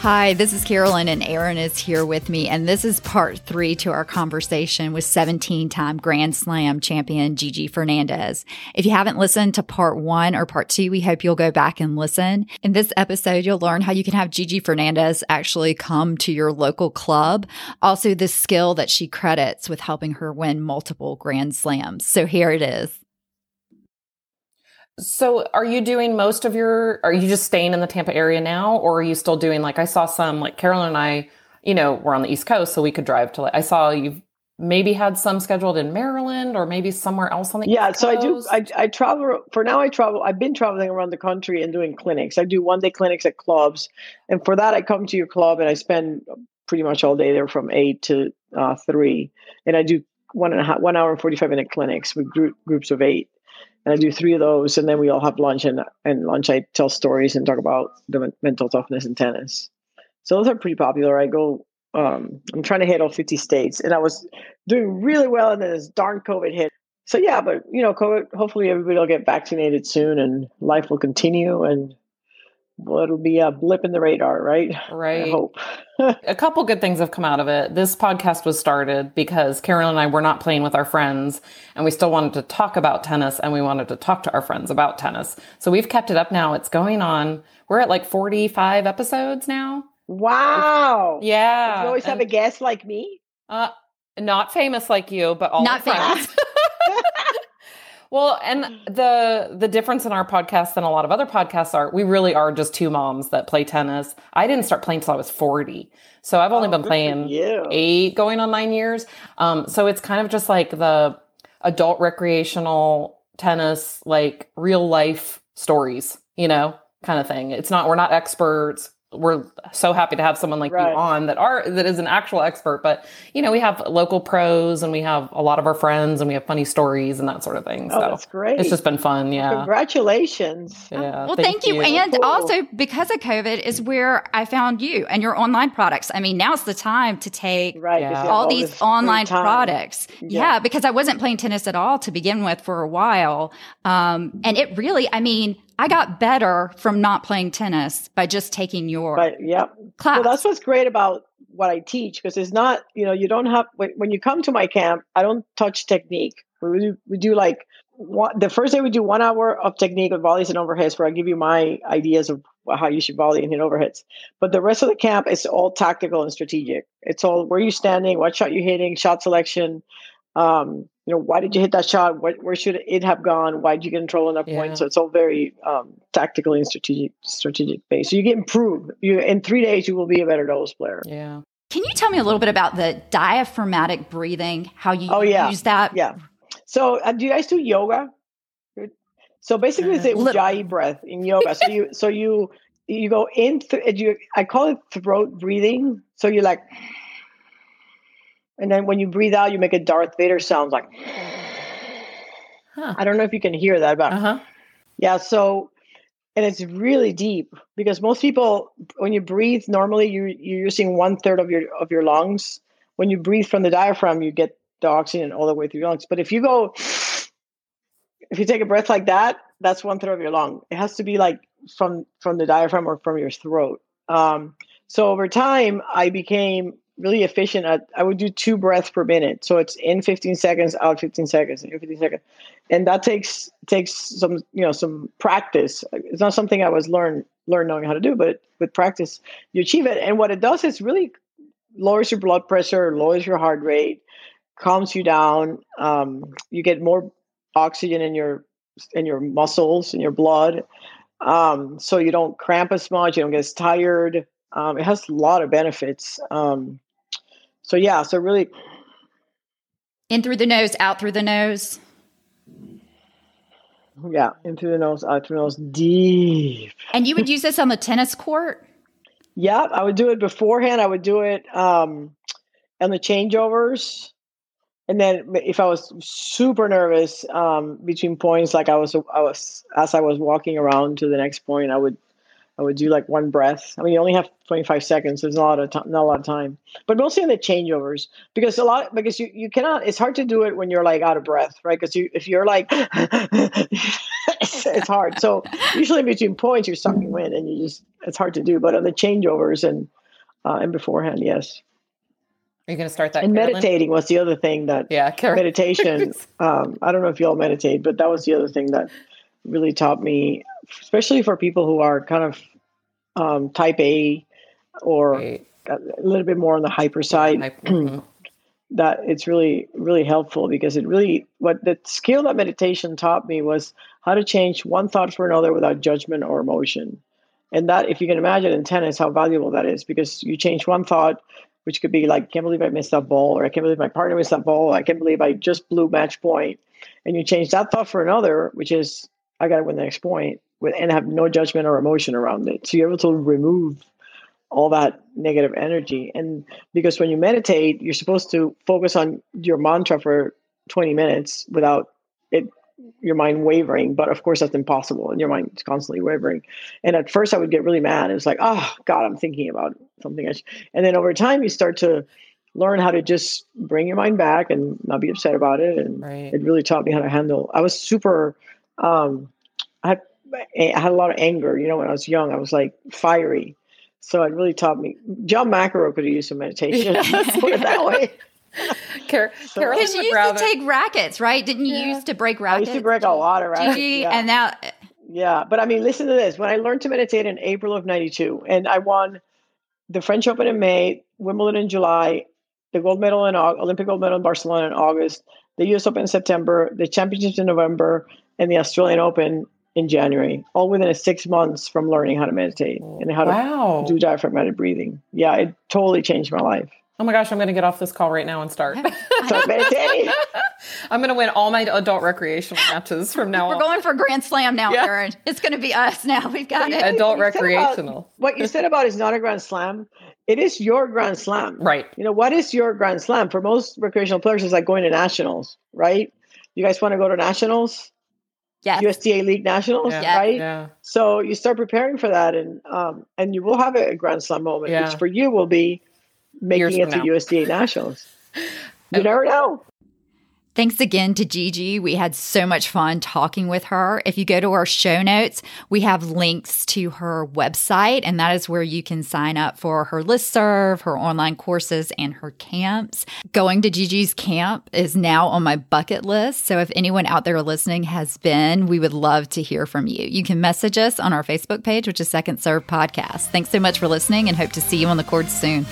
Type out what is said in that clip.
Hi, this is Carolyn, and Aaron is here with me. And this is part three to our conversation with 17 time Grand Slam champion Gigi Fernandez. If you haven't listened to part one or part two, we hope you'll go back and listen. In this episode, you'll learn how you can have Gigi Fernandez actually come to your local club. Also, the skill that she credits with helping her win multiple Grand Slams. So here it is. So, are you doing most of your? Are you just staying in the Tampa area now, or are you still doing like I saw some like Carolyn and I? You know, we're on the East Coast, so we could drive to. Like, I saw you've maybe had some scheduled in Maryland or maybe somewhere else on the East Coast. yeah. So I do. I, I travel for now. I travel. I've been traveling around the country and doing clinics. I do one day clinics at clubs, and for that I come to your club and I spend pretty much all day there from eight to uh, three, and I do one and a half, one hour and forty five minute clinics with group, groups of eight and I do three of those, and then we all have lunch. And and lunch, I tell stories and talk about the mental toughness in tennis. So those are pretty popular. I go. Um, I'm trying to hit all 50 states, and I was doing really well, and then this darn COVID hit. So yeah, but you know, COVID. Hopefully, everybody will get vaccinated soon, and life will continue, and well, it'll be a blip in the radar, right? Right. I hope. a couple good things have come out of it. This podcast was started because Carolyn and I were not playing with our friends and we still wanted to talk about tennis and we wanted to talk to our friends about tennis. So we've kept it up now. It's going on. We're at like 45 episodes now. Wow. Yeah. You always and, have a guest like me? Uh, not famous like you, but all not famous. Well, and the the difference in our podcast than a lot of other podcasts are we really are just two moms that play tennis. I didn't start playing till I was 40. So I've only oh, been playing 8 going on 9 years. Um so it's kind of just like the adult recreational tennis like real life stories, you know, kind of thing. It's not we're not experts we're so happy to have someone like right. you on that are that is an actual expert but you know we have local pros and we have a lot of our friends and we have funny stories and that sort of thing oh, so that's great it's just been fun yeah congratulations yeah well thank, thank you. you. and cool. also because of covid is where i found you and your online products i mean now's the time to take right, yeah. all, all these online products yeah. yeah. because i wasn't playing tennis at all to begin with for a while um, and it really i mean I got better from not playing tennis by just taking your but, yeah. class. Well, that's what's great about what I teach because it's not, you know, you don't have, when, when you come to my camp, I don't touch technique. We do, we do like one, the first day we do one hour of technique with volleys and overheads where I give you my ideas of how you should volley and hit overheads. But the rest of the camp is all tactical and strategic. It's all where you're standing, what shot you're hitting, shot selection, um, you know, why did you hit that shot? What, where should it have gone? Why did you control enough yeah. points? So it's all very um, tactically and strategic, strategic based. So you get improved. You in three days you will be a better doubles player. Yeah. Can you tell me a little bit about the diaphragmatic breathing? How you oh, yeah. use that? Yeah. So uh, do you guys do yoga? So basically, it's a ujjayi breath in yoga. So you so you you go in. Th- you I call it throat breathing. So you're like and then when you breathe out, you make a Darth Vader sound like. Huh. I don't know if you can hear that, but uh-huh. yeah. So, and it's really deep because most people, when you breathe normally, you you're using one third of your of your lungs. When you breathe from the diaphragm, you get the oxygen all the way through your lungs. But if you go, if you take a breath like that, that's one third of your lung. It has to be like from from the diaphragm or from your throat. Um, so over time, I became really efficient at I would do two breaths per minute. So it's in 15 seconds, out 15 seconds, in 15 seconds. And that takes takes some, you know, some practice. It's not something I was learn learn knowing how to do, but with practice you achieve it. And what it does is really lowers your blood pressure, lowers your heart rate, calms you down. Um, you get more oxygen in your in your muscles, in your blood. Um, so you don't cramp as much, you don't get as tired. Um, it has a lot of benefits. Um, so yeah, so really in through the nose, out through the nose. Yeah, in through the nose, out through the nose, deep. And you would use this on the tennis court? Yeah, I would do it beforehand. I would do it um, on the changeovers. And then if I was super nervous um, between points, like I was, I was as I was walking around to the next point, I would I would do like one breath. I mean, you only have 25 seconds. There's not a lot of time, not a lot of time, but mostly in the changeovers because a lot, because you, you cannot, it's hard to do it when you're like out of breath, right? Because you, if you're like, it's, it's, hard. So usually between points, you're sucking wind and you just it's hard to do. But on the changeovers and uh, and beforehand, yes. Are you going to start that? And Carolyn? meditating was the other thing that. Yeah, Carolyn. meditation. um, I don't know if you all meditate, but that was the other thing that really taught me, especially for people who are kind of um, type A or right. a little bit more on the hyper side. Mm-hmm. that it's really really helpful because it really what the skill that meditation taught me was how to change one thought for another without judgment or emotion and that if you can imagine in tennis how valuable that is because you change one thought which could be like, I can't believe I missed that ball, or I can't believe my partner missed that ball, I can't believe I just blew match point. And you change that thought for another, which is, I got to win the next point, with, and have no judgment or emotion around it. So you're able to remove all that negative energy. And because when you meditate, you're supposed to focus on your mantra for 20 minutes without it your mind wavering. But of course, that's impossible, and your mind is constantly wavering. And at first, I would get really mad. It was like, oh God, I'm thinking about something. Else. And then over time, you start to learn how to just bring your mind back and not be upset about it. And right. it really taught me how to handle. I was super. Um, I had I had a lot of anger. You know, when I was young, I was like fiery. So it really taught me. John McEnroe could have used some meditation. put it that way. Car- so, Because you used rather... to take rackets, right? Didn't you yeah. used to break rackets? I used to break a lot of rackets. yeah. and now. Eh. Yeah, but I mean, listen to this. When I learned to meditate in April of '92, and I won the French Open in May, Wimbledon in July, the gold medal in Olympic gold medal in Barcelona in August, the U.S. Open in September, the championships in November, and the Australian Open in January, all within a six months from learning how to meditate and how wow. to do diaphragmatic breathing. Yeah, it totally changed my life. Oh my gosh, I'm going to get off this call right now and start. start meditating. I'm going to win all my adult recreational matches from now We're on. We're going for Grand Slam now, yeah. Aaron. It's going to be us now. We've got it. Adult recreational. About, what you said about is not a Grand Slam. It is your Grand Slam. Right. You know, what is your Grand Slam? For most recreational players, it's like going to nationals, right? You guys want to go to nationals? Yes. USTA League Nationals, yeah. right? Yeah. So you start preparing for that, and um, and you will have a Grand Slam moment, yeah. which for you will be making it to USTA Nationals. You never know. Thanks again to Gigi. We had so much fun talking with her. If you go to our show notes, we have links to her website, and that is where you can sign up for her listserv, her online courses, and her camps. Going to Gigi's camp is now on my bucket list. So if anyone out there listening has been, we would love to hear from you. You can message us on our Facebook page, which is Second Serve Podcast. Thanks so much for listening and hope to see you on the court soon.